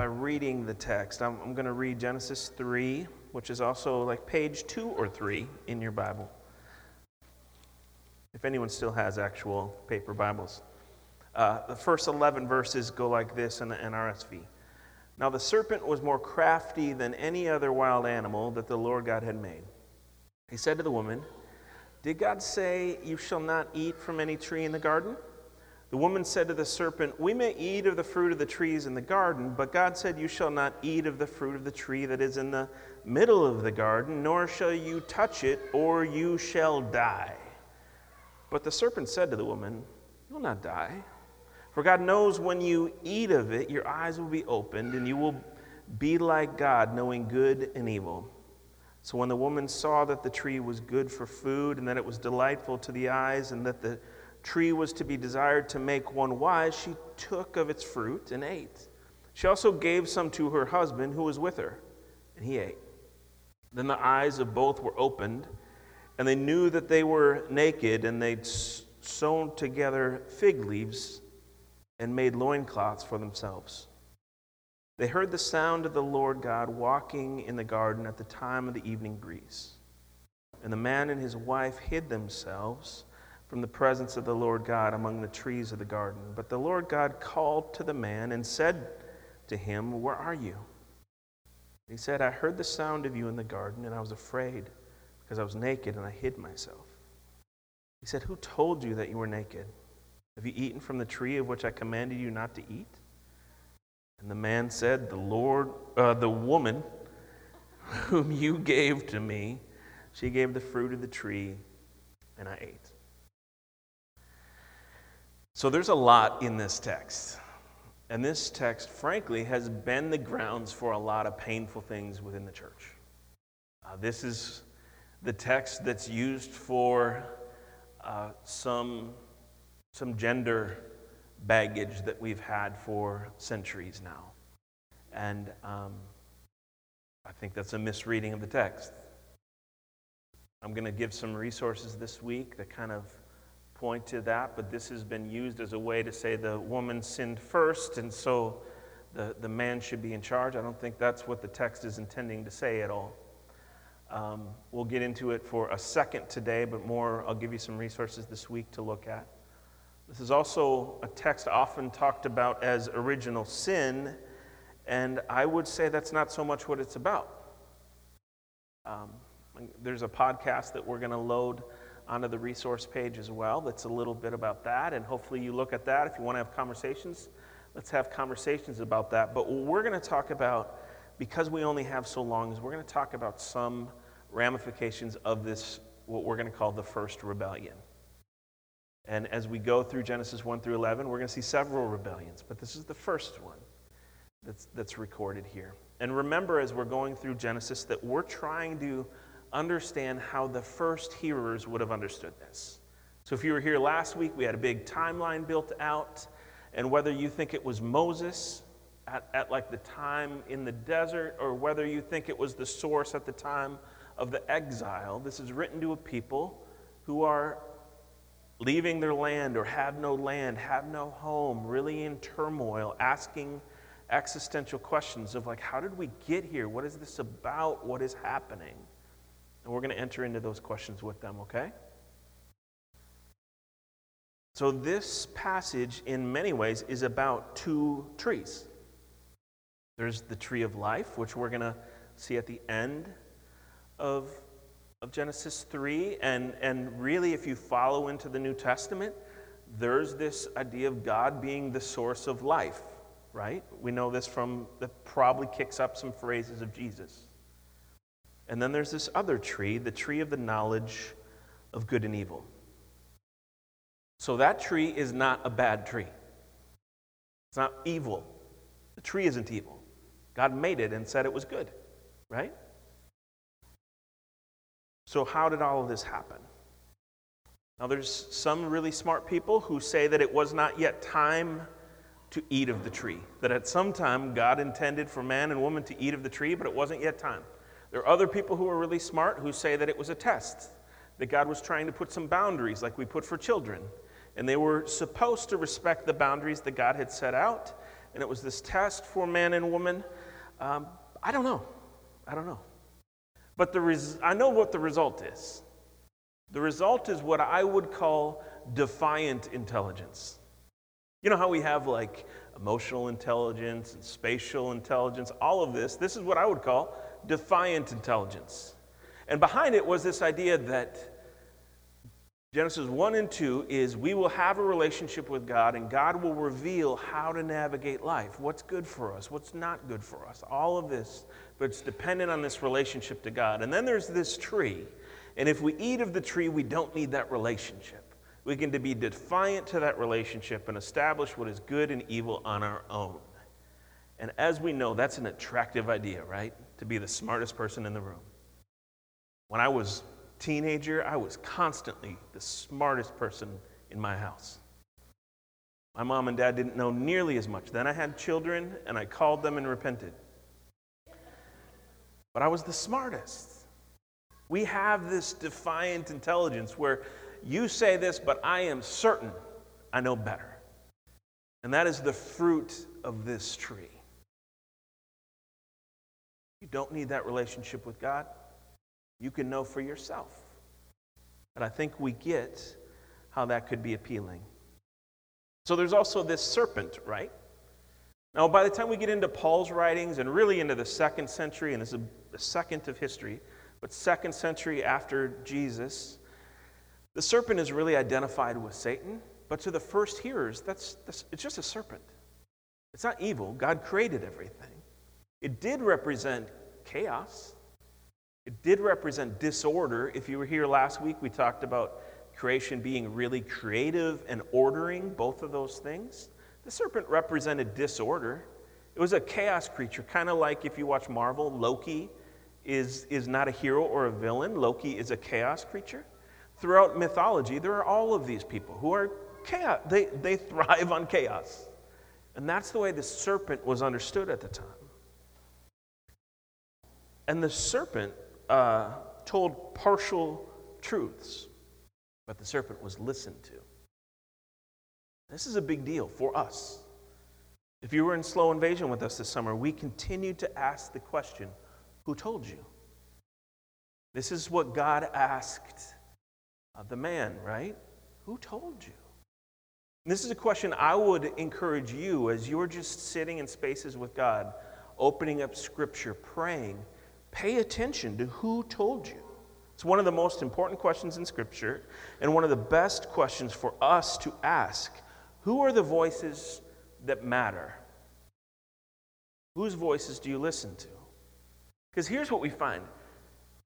by reading the text. I'm, I'm going to read Genesis 3, which is also like page 2 or 3 in your Bible. If anyone still has actual paper Bibles. Uh, the first 11 verses go like this in the NRSV. Now the serpent was more crafty than any other wild animal that the Lord God had made. He said to the woman, Did God say, You shall not eat from any tree in the garden? The woman said to the serpent, We may eat of the fruit of the trees in the garden, but God said, You shall not eat of the fruit of the tree that is in the middle of the garden, nor shall you touch it, or you shall die. But the serpent said to the woman, You will not die. For God knows when you eat of it, your eyes will be opened, and you will be like God, knowing good and evil. So when the woman saw that the tree was good for food, and that it was delightful to the eyes, and that the tree was to be desired to make one wise, she took of its fruit and ate. She also gave some to her husband who was with her, and he ate. Then the eyes of both were opened, and they knew that they were naked, and they sewn together fig leaves and made loincloths for themselves. They heard the sound of the Lord God walking in the garden at the time of the evening breeze. And the man and his wife hid themselves from the presence of the Lord God among the trees of the garden. But the Lord God called to the man and said to him, Where are you? He said, I heard the sound of you in the garden, and I was afraid because I was naked and I hid myself. He said, Who told you that you were naked? Have you eaten from the tree of which I commanded you not to eat? And the man said, The Lord, uh, the woman whom you gave to me, she gave the fruit of the tree, and I ate. So there's a lot in this text. And this text, frankly, has been the grounds for a lot of painful things within the church. Uh, this is the text that's used for uh, some some gender baggage that we've had for centuries now. And um, I think that's a misreading of the text. I'm going to give some resources this week that kind of point to that, but this has been used as a way to say the woman sinned first, and so the, the man should be in charge. I don't think that's what the text is intending to say at all. Um, we'll get into it for a second today, but more, I'll give you some resources this week to look at. This is also a text often talked about as original sin, and I would say that's not so much what it's about. Um, there's a podcast that we're going to load onto the resource page as well that's a little bit about that, and hopefully you look at that. If you want to have conversations, let's have conversations about that. But what we're going to talk about, because we only have so long, is we're going to talk about some ramifications of this, what we're going to call the first rebellion. And as we go through Genesis 1 through 11, we're going to see several rebellions, but this is the first one that's, that's recorded here. And remember, as we're going through Genesis, that we're trying to understand how the first hearers would have understood this. So if you were here last week, we had a big timeline built out, and whether you think it was Moses at, at like the time in the desert, or whether you think it was the source at the time of the exile, this is written to a people who are leaving their land or have no land, have no home, really in turmoil, asking existential questions of like, how did we get here? What is this about? What is happening? And we're going to enter into those questions with them, okay? So, this passage, in many ways, is about two trees. There's the tree of life, which we're going to see at the end of of Genesis 3. And, and really, if you follow into the New Testament, there's this idea of God being the source of life, right? We know this from, that probably kicks up some phrases of Jesus. And then there's this other tree, the tree of the knowledge of good and evil. So that tree is not a bad tree. It's not evil. The tree isn't evil. God made it and said it was good, right? So, how did all of this happen? Now, there's some really smart people who say that it was not yet time to eat of the tree, that at some time God intended for man and woman to eat of the tree, but it wasn't yet time. There are other people who are really smart who say that it was a test, that God was trying to put some boundaries like we put for children. And they were supposed to respect the boundaries that God had set out. and it was this test for man and woman. Um, I don't know. I don't know. But the res- I know what the result is. The result is what I would call defiant intelligence. You know how we have like emotional intelligence and spatial intelligence, all of this. This is what I would call defiant intelligence. And behind it was this idea that Genesis 1 and 2 is we will have a relationship with God and God will reveal how to navigate life, what's good for us, what's not good for us, all of this, but it's dependent on this relationship to God. And then there's this tree, and if we eat of the tree, we don't need that relationship. We can be defiant to that relationship and establish what is good and evil on our own. And as we know, that's an attractive idea, right? To be the smartest person in the room. When I was teenager, I was constantly the smartest person in my house. My mom and dad didn't know nearly as much. Then I had children and I called them and repented. But I was the smartest. We have this defiant intelligence where you say this, but I am certain I know better. And that is the fruit of this tree. You don't need that relationship with God. You can know for yourself. And I think we get how that could be appealing. So there's also this serpent, right? Now, by the time we get into Paul's writings and really into the second century, and this is the second of history, but second century after Jesus, the serpent is really identified with Satan, but to the first hearers, that's, that's, it's just a serpent. It's not evil. God created everything. It did represent chaos. It did represent disorder. If you were here last week, we talked about creation being really creative and ordering, both of those things. The serpent represented disorder. It was a chaos creature, kind of like if you watch Marvel, Loki is, is not a hero or a villain. Loki is a chaos creature. Throughout mythology, there are all of these people who are chaos. They, they thrive on chaos. And that's the way the serpent was understood at the time. And the serpent uh, told partial truths, but the serpent was listened to. This is a big deal for us. If you were in slow invasion with us this summer, we continued to ask the question who told you? This is what God asked of the man, right? Who told you? And this is a question I would encourage you as you're just sitting in spaces with God, opening up Scripture, praying. Pay attention to who told you. It's one of the most important questions in Scripture and one of the best questions for us to ask. Who are the voices that matter? Whose voices do you listen to? Because here's what we find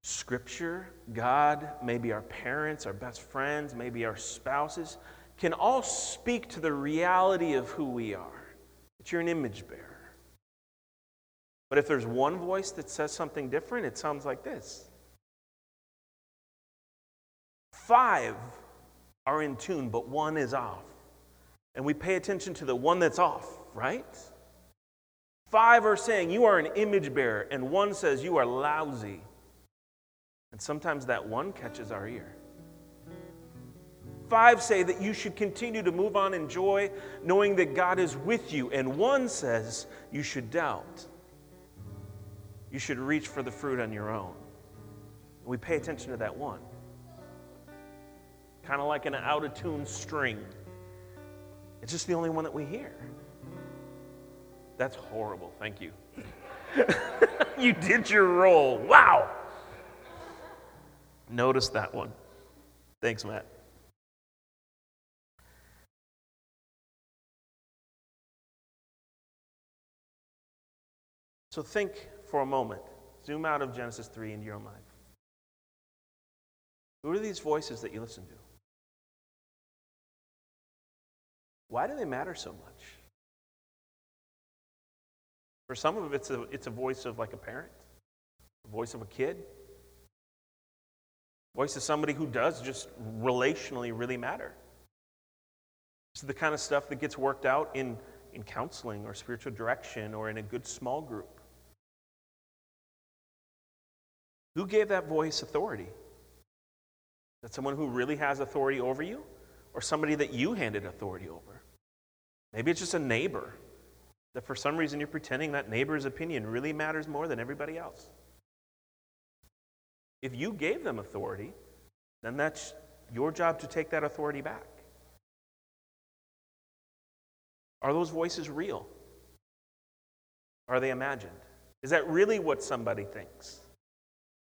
Scripture, God, maybe our parents, our best friends, maybe our spouses, can all speak to the reality of who we are. That you're an image bearer. But if there's one voice that says something different, it sounds like this. Five are in tune, but one is off. And we pay attention to the one that's off, right? Five are saying you are an image bearer, and one says you are lousy. And sometimes that one catches our ear. Five say that you should continue to move on in joy, knowing that God is with you. And one says you should doubt. You should reach for the fruit on your own. We pay attention to that one. Kind of like an out of tune string. It's just the only one that we hear. That's horrible. Thank you. you did your role. Wow. Notice that one. Thanks, Matt. So think for a moment. Zoom out of Genesis 3 into your own life. Who are these voices that you listen to? Why do they matter so much? For some of it, it's a, it's a voice of like a parent, a voice of a kid, voice of somebody who does just relationally really matter. It's the kind of stuff that gets worked out in, in counseling or spiritual direction or in a good small group. Who gave that voice authority? That someone who really has authority over you or somebody that you handed authority over? Maybe it's just a neighbor That for some reason you're pretending that neighbor's opinion really matters more than everybody else. If you gave them authority, then that's your job to take that authority back. Are those voices real? Are they imagined? Is that really what somebody thinks?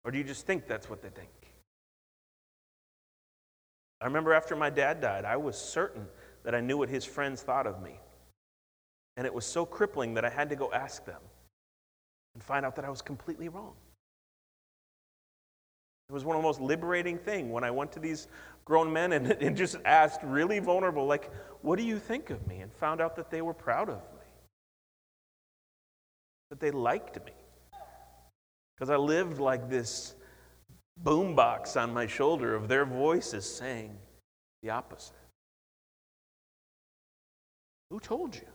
Or do you just think that's what they think? I remember after my dad died, I was certain that I knew what his friends thought of me. And it was so crippling that I had to go ask them and find out that I was completely wrong. It was one of the most liberating things when I went to these grown men and, and just asked, really vulnerable, like, what do you think of me? And found out that they were proud of me, that they liked me. Because I lived like this boombox on my shoulder of their voices saying the opposite. Who told you?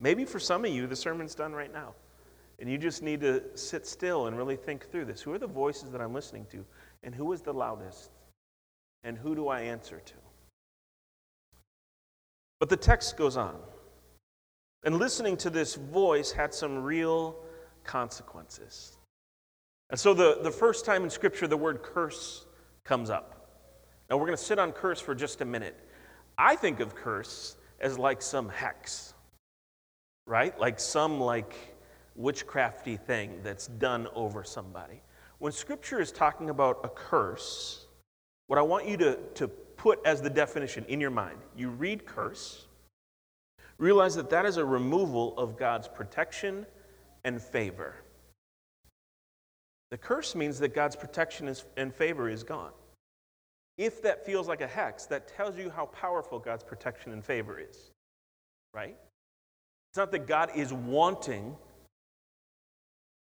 Maybe for some of you, the sermon's done right now. And you just need to sit still and really think through this. Who are the voices that I'm listening to? And who is the loudest? And who do I answer to? But the text goes on. And listening to this voice had some real consequences. And so, the, the first time in Scripture the word curse comes up. Now, we're going to sit on curse for just a minute. I think of curse as like some hex, right? Like some like witchcrafty thing that's done over somebody. When Scripture is talking about a curse, what I want you to, to put as the definition in your mind, you read curse, realize that that is a removal of God's protection and favor. The curse means that God's protection and favor is gone. If that feels like a hex, that tells you how powerful God's protection and favor is, right? It's not that God is wanting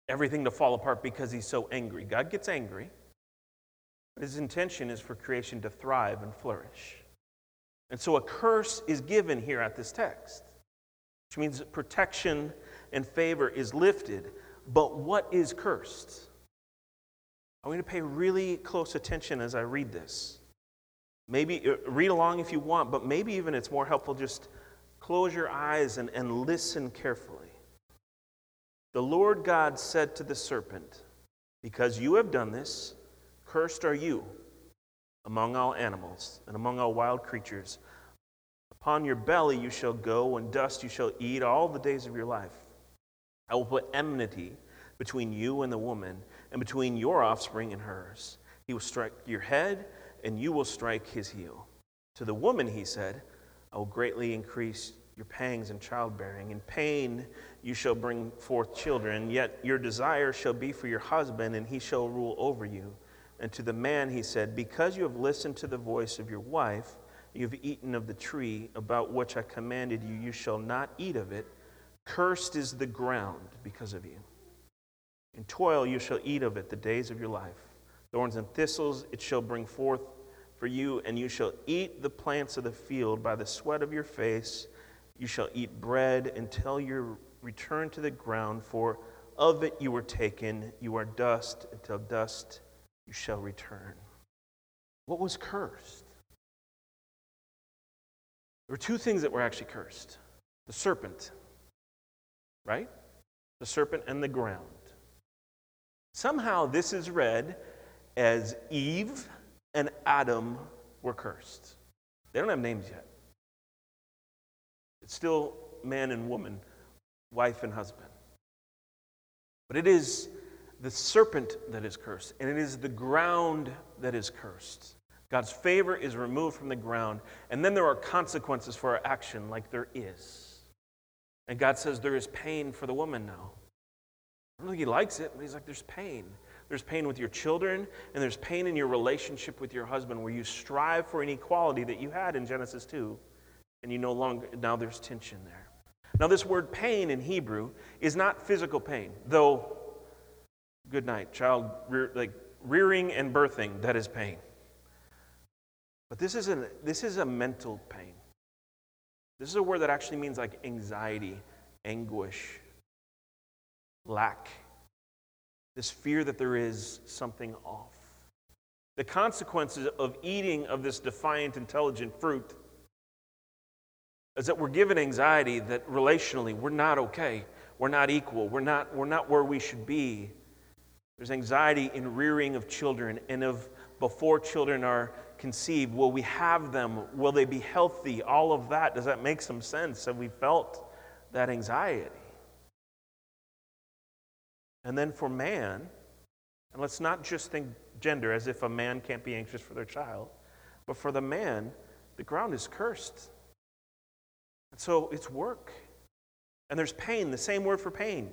everything to fall apart because he's so angry. God gets angry, but his intention is for creation to thrive and flourish. And so a curse is given here at this text, which means protection and favor is lifted. But what is cursed? I want you to pay really close attention as I read this. Maybe uh, read along if you want, but maybe even it's more helpful just close your eyes and, and listen carefully. The Lord God said to the serpent, Because you have done this, cursed are you among all animals and among all wild creatures. Upon your belly you shall go, and dust you shall eat all the days of your life. I will put enmity between you and the woman, and between your offspring and hers. He will strike your head, and you will strike his heel. To the woman, he said, I will greatly increase your pangs in childbearing. In pain you shall bring forth children, yet your desire shall be for your husband, and he shall rule over you. And to the man he said, Because you have listened to the voice of your wife, you have eaten of the tree about which I commanded you, you shall not eat of it. Cursed is the ground because of you. In toil you shall eat of it the days of your life. Thorns and thistles it shall bring forth for you, and you shall eat the plants of the field by the sweat of your face. You shall eat bread until you return to the ground, for of it you were taken. You are dust, until dust you shall return. What was cursed? There were two things that were actually cursed the serpent, right? The serpent and the ground. Somehow this is read as Eve and Adam were cursed. They don't have names yet. It's still man and woman, wife and husband. But it is the serpent that is cursed, and it is the ground that is cursed. God's favor is removed from the ground, and then there are consequences for our action, like there is. And God says there is pain for the woman now. I don't think he likes it, but he's like, there's pain. There's pain with your children, and there's pain in your relationship with your husband where you strive for an equality that you had in Genesis 2, and you no longer, now there's tension there. Now, this word pain in Hebrew is not physical pain, though, good night, child, rear, like rearing and birthing, that is pain. But this is, a, this is a mental pain. This is a word that actually means like anxiety, anguish, lack, this fear that there is something off. The consequences of eating of this defiant, intelligent fruit is that we're given anxiety that relationally we're not okay, we're not equal, we're not, we're not where we should be. There's anxiety in rearing of children and of before children are conceived. Will we have them? Will they be healthy? All of that. Does that make some sense? Have we felt that anxiety? And then for man, and let's not just think gender as if a man can't be anxious for their child, but for the man, the ground is cursed. And so it's work. And there's pain, the same word for pain.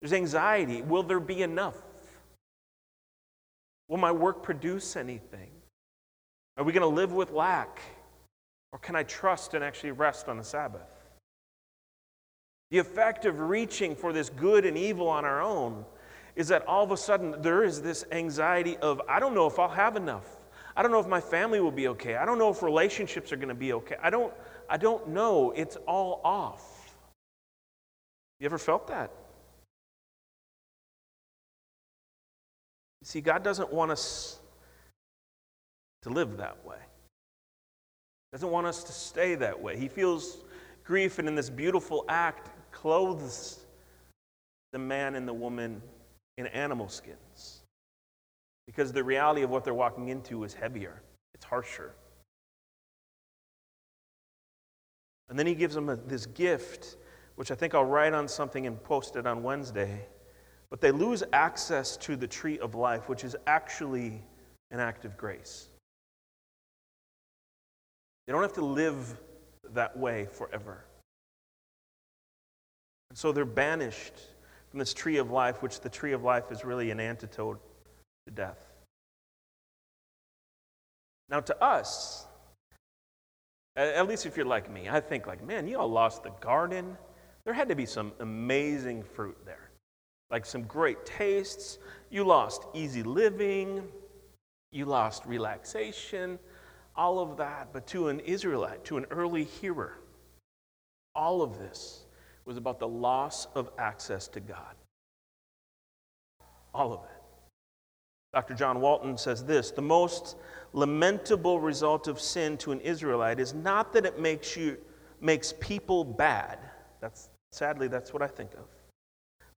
There's anxiety. Will there be enough? Will my work produce anything? Are we going to live with lack? Or can I trust and actually rest on the Sabbath? The effect of reaching for this good and evil on our own is that all of a sudden there is this anxiety of, I don't know if I'll have enough. I don't know if my family will be okay. I don't know if relationships are going to be okay. I don't, I don't know. It's all off. You ever felt that? See, God doesn't want us to live that way. He doesn't want us to stay that way. He feels grief and in this beautiful act clothes the man and the woman in animal skins. Because the reality of what they're walking into is heavier, it's harsher. And then he gives them a, this gift, which I think I'll write on something and post it on Wednesday. But they lose access to the tree of life, which is actually an act of grace. They don't have to live that way forever. And so they're banished from this tree of life, which the tree of life is really an antidote to death. Now, to us, at least if you're like me, I think like, man, you all lost the garden. There had to be some amazing fruit there, like some great tastes. You lost easy living. You lost relaxation, all of that. But to an Israelite, to an early hearer, all of this was about the loss of access to God. All of it. Dr. John Walton says this The most lamentable result of sin to an Israelite is not that it makes, you, makes people bad. That's, sadly, that's what I think of.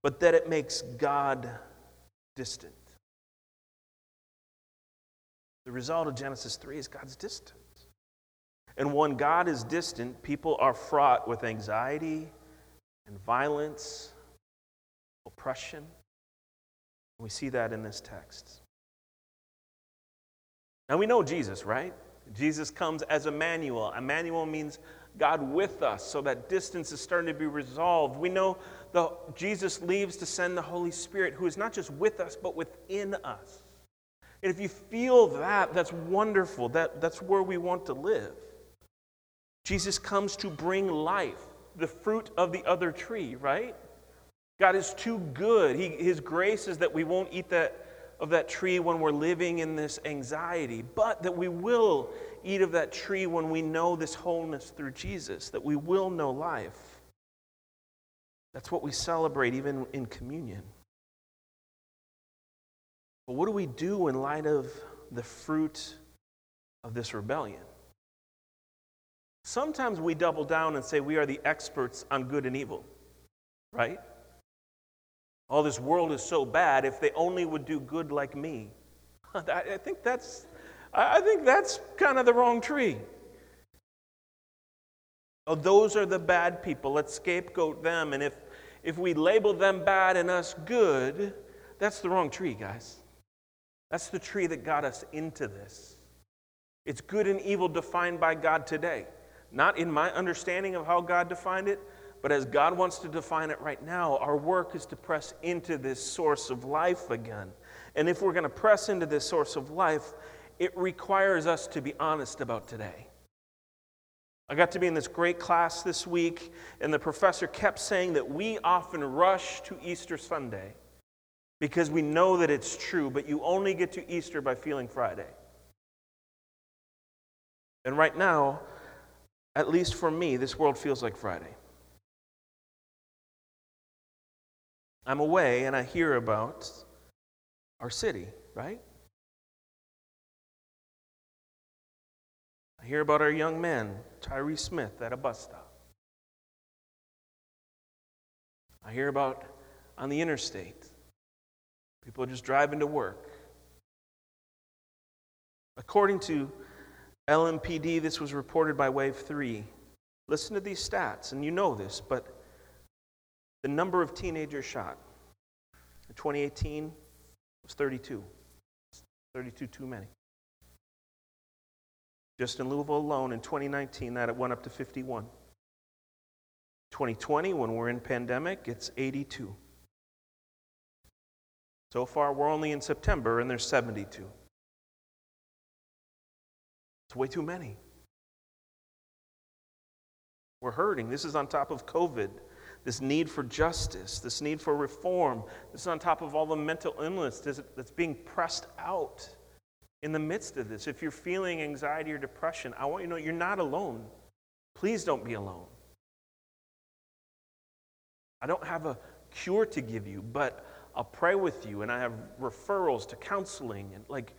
But that it makes God distant. The result of Genesis 3 is God's distant. And when God is distant, people are fraught with anxiety and violence, oppression. We see that in this text. Now we know Jesus, right? Jesus comes as Emmanuel. Emmanuel means God with us, so that distance is starting to be resolved. We know the, Jesus leaves to send the Holy Spirit, who is not just with us, but within us. And if you feel that, that's wonderful. That, that's where we want to live. Jesus comes to bring life the fruit of the other tree, right? God is too good. He, his grace is that we won't eat that, of that tree when we're living in this anxiety, but that we will eat of that tree when we know this wholeness through Jesus, that we will know life. That's what we celebrate even in communion. But what do we do in light of the fruit of this rebellion? Sometimes we double down and say we are the experts on good and evil, right? All this world is so bad, if they only would do good like me. I think that's, I think that's kind of the wrong tree. Oh, those are the bad people. Let's scapegoat them. And if, if we label them bad and us good, that's the wrong tree, guys. That's the tree that got us into this. It's good and evil defined by God today. Not in my understanding of how God defined it, but as God wants to define it right now, our work is to press into this source of life again. And if we're going to press into this source of life, it requires us to be honest about today. I got to be in this great class this week, and the professor kept saying that we often rush to Easter Sunday because we know that it's true, but you only get to Easter by feeling Friday. And right now, at least for me, this world feels like Friday. I'm away and I hear about our city, right? I hear about our young man, Tyree Smith, at a bus stop. I hear about on the interstate, people just driving to work. According to LMPD, this was reported by Wave 3. Listen to these stats, and you know this, but the number of teenagers shot in 2018 was 32. 32 too many. Just in Louisville alone in 2019, that it went up to 51. 2020, when we're in pandemic, it's 82. So far, we're only in September, and there's 72. It's way too many. We're hurting. This is on top of COVID, this need for justice, this need for reform. This is on top of all the mental illness that's being pressed out in the midst of this. If you're feeling anxiety or depression, I want you to know you're not alone. Please don't be alone. I don't have a cure to give you, but I'll pray with you, and I have referrals to counseling and like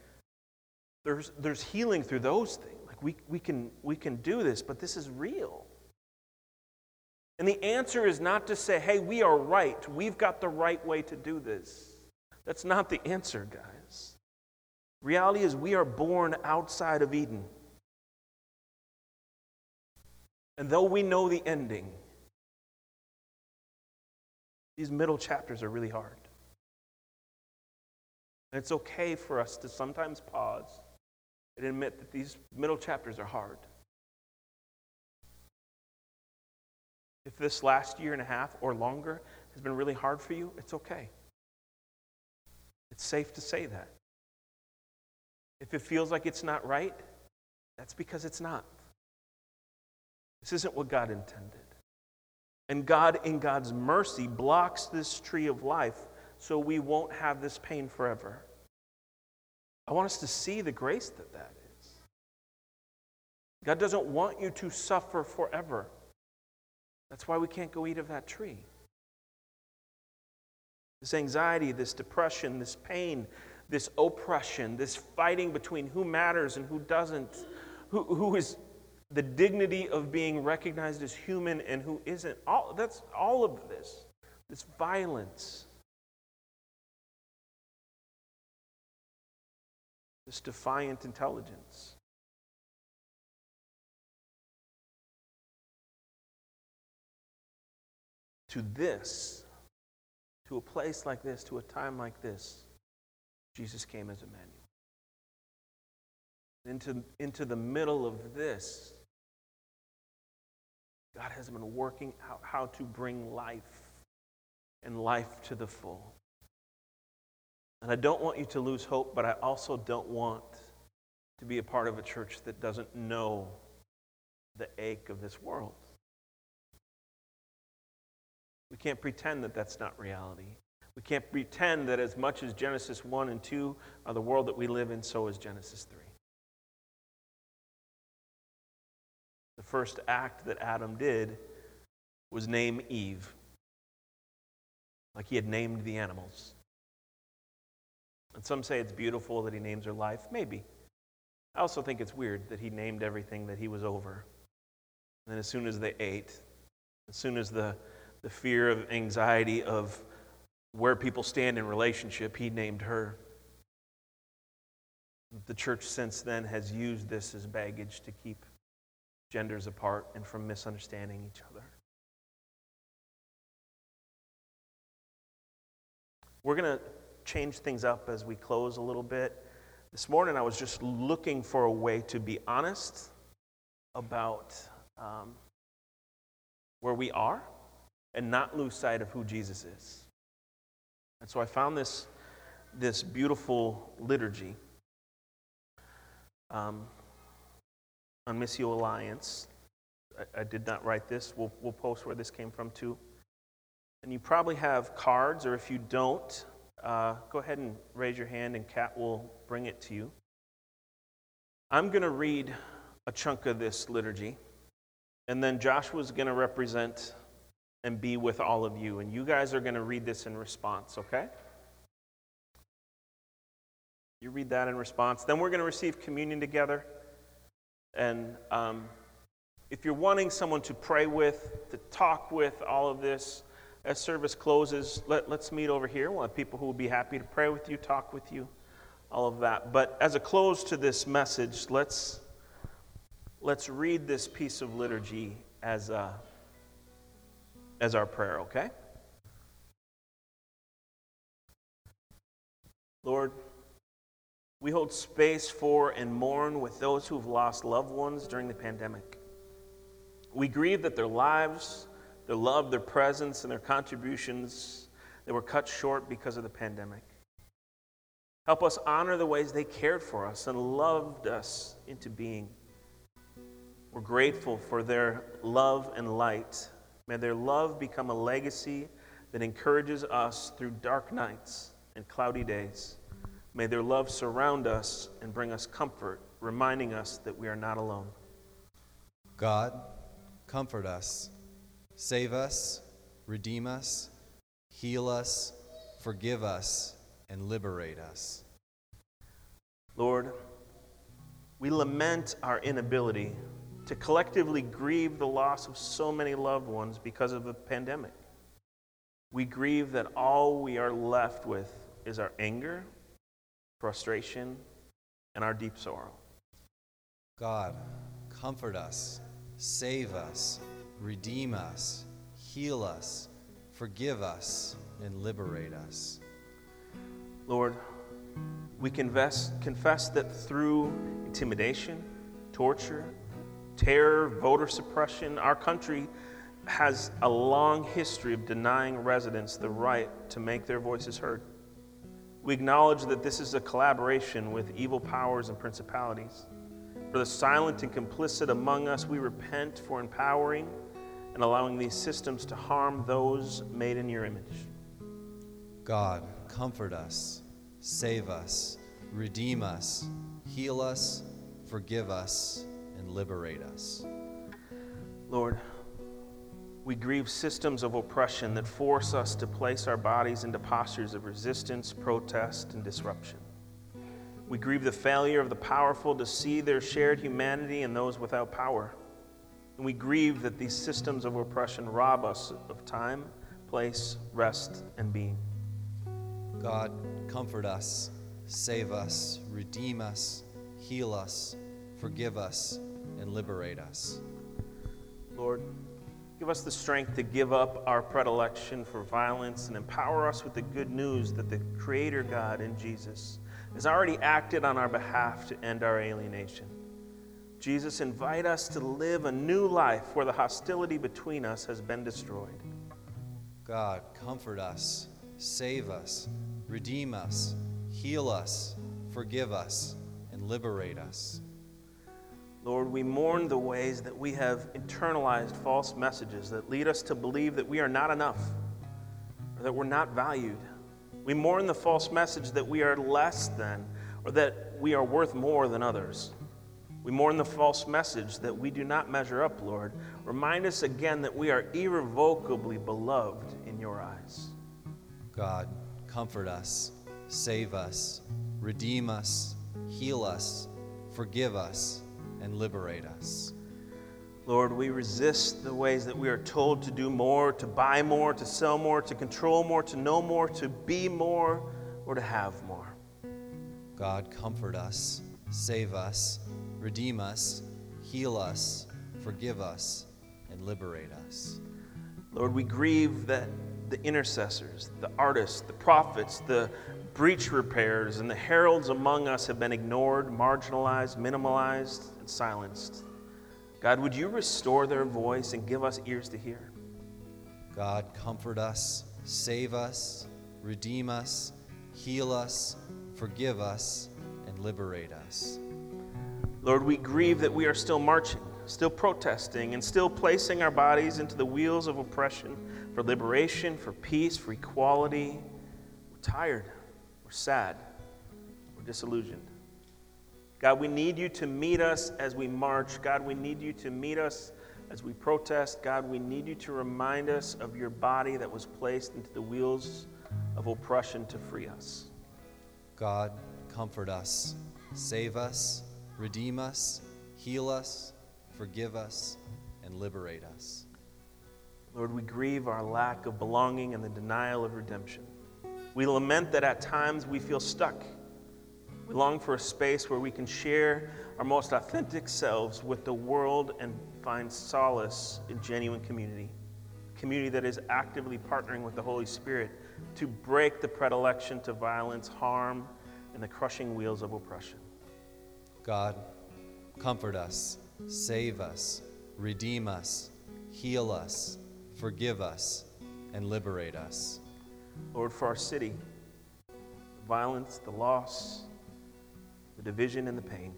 there's, there's healing through those things. Like we, we, can, we can do this, but this is real. And the answer is not to say, hey, we are right. We've got the right way to do this. That's not the answer, guys. Reality is, we are born outside of Eden. And though we know the ending, these middle chapters are really hard. And it's okay for us to sometimes pause and admit that these middle chapters are hard. If this last year and a half or longer has been really hard for you, it's okay. It's safe to say that. If it feels like it's not right, that's because it's not. This isn't what God intended. And God, in God's mercy, blocks this tree of life so we won't have this pain forever. I want us to see the grace that that is. God doesn't want you to suffer forever. That's why we can't go eat of that tree. This anxiety, this depression, this pain, this oppression, this fighting between who matters and who doesn't, who, who is the dignity of being recognized as human and who isn't. All, that's all of this, this violence. This defiant intelligence. To this, to a place like this, to a time like this, Jesus came as Emmanuel. Into, into the middle of this, God has been working out how to bring life and life to the full. And I don't want you to lose hope, but I also don't want to be a part of a church that doesn't know the ache of this world. We can't pretend that that's not reality. We can't pretend that as much as Genesis 1 and 2 are the world that we live in, so is Genesis 3. The first act that Adam did was name Eve, like he had named the animals. And some say it's beautiful that he names her life. Maybe. I also think it's weird that he named everything that he was over. And then as soon as they ate, as soon as the, the fear of anxiety of where people stand in relationship, he named her. The church since then has used this as baggage to keep genders apart and from misunderstanding each other. We're going to change things up as we close a little bit. This morning, I was just looking for a way to be honest about um, where we are and not lose sight of who Jesus is. And so I found this, this beautiful liturgy um, on Missio Alliance. I, I, did not write this. We'll, we'll post where this came from too. And you probably have cards, or if you don't, uh, go ahead and raise your hand, and Kat will bring it to you. I'm going to read a chunk of this liturgy, and then Joshua's going to represent and be with all of you, and you guys are going to read this in response, okay? You read that in response. Then we're going to receive communion together. And um, if you're wanting someone to pray with, to talk with, all of this, as service closes, let, let's meet over here. We'll have people who will be happy to pray with you, talk with you, all of that. But as a close to this message, let's, let's read this piece of liturgy as, a, as our prayer, okay? Lord, we hold space for and mourn with those who've lost loved ones during the pandemic. We grieve that their lives, their love, their presence, and their contributions they were cut short because of the pandemic. Help us honor the ways they cared for us and loved us into being. We're grateful for their love and light. May their love become a legacy that encourages us through dark nights and cloudy days. May their love surround us and bring us comfort, reminding us that we are not alone. God, comfort us, save us, redeem us, heal us, forgive us, and liberate us. Lord, we lament our inability to collectively grieve the loss of so many loved ones because of the pandemic. We grieve that all we are left with is our anger frustration, and our deep sorrow. God, comfort us, save us, redeem us, heal us, forgive us, and liberate us. Lord, we confess, confess that through intimidation, torture, terror, voter suppression, our country has a long history of denying residents the right to make their voices heard. We acknowledge that this is a collaboration with evil powers and principalities. For the silent and complicit among us, we repent for empowering and allowing these systems to harm those made in your image. God, comfort us, save us, redeem us, heal us, forgive us, and liberate us. Lord, we grieve systems of oppression that force us to place our bodies into postures of resistance, protest, and disruption. We grieve the failure of the powerful to see their shared humanity in those without power. And we grieve that these systems of oppression rob us of time, place, rest, and being. God, comfort us, save us, redeem us, heal us, forgive us, and liberate us. Lord, Give us the strength to give up our predilection for violence and empower us with the good news that the Creator God in Jesus has already acted on our behalf to end our alienation. Jesus, invite us to live a new life where the hostility between us has been destroyed. God, comfort us, save us, redeem us, heal us, forgive us, and liberate us. Lord, we mourn the ways that we have internalized false messages that lead us to believe that we are not enough or that we're not valued. We mourn the false message that we are less than or that we are worth more than others. We mourn the false message that we do not measure up, Lord. Remind us again that we are irrevocably beloved in your eyes. God, comfort us, save us, redeem us, heal us, forgive us and liberate us. Lord, we resist the ways that we are told to do more, to buy more, to sell more, to control more, to know more, to be more, or to have more. God, comfort us, save us, redeem us, heal us, forgive us, and liberate us. Lord, we grieve that the intercessors, the artists, the prophets, the breach repairers, and the heralds among us have been ignored, marginalized, minimalized, and silenced. God, would you restore their voice and give us ears to hear? God, comfort us, save us, redeem us, heal us, forgive us, and liberate us. Lord, we grieve that we are still marching, still protesting, and still placing our bodies into the wheels of oppression for liberation, for peace, for equality. We're tired, we're sad, we're disillusioned. God, we need you to meet us as we march. God, we need you to meet us as we protest. God, we need you to remind us of your body that was placed into the wheels of oppression to free us. God, comfort us, save us, redeem us, heal us, forgive us, and liberate us. Lord, we grieve our lack of belonging and the denial of redemption. We lament that at times we feel stuck. We long for a space where we can share our most authentic selves with the world and find solace in genuine community. Community that is actively partnering with the Holy Spirit to break the predilection to violence, harm, and the crushing wheels of oppression. God, comfort us, save us, redeem us, heal us, forgive us, and liberate us. Lord, for our city, the violence, the loss, the division, and the pain.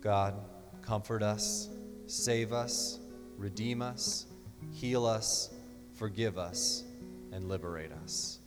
God, comfort us, save us, redeem us, heal us, forgive us, and liberate us.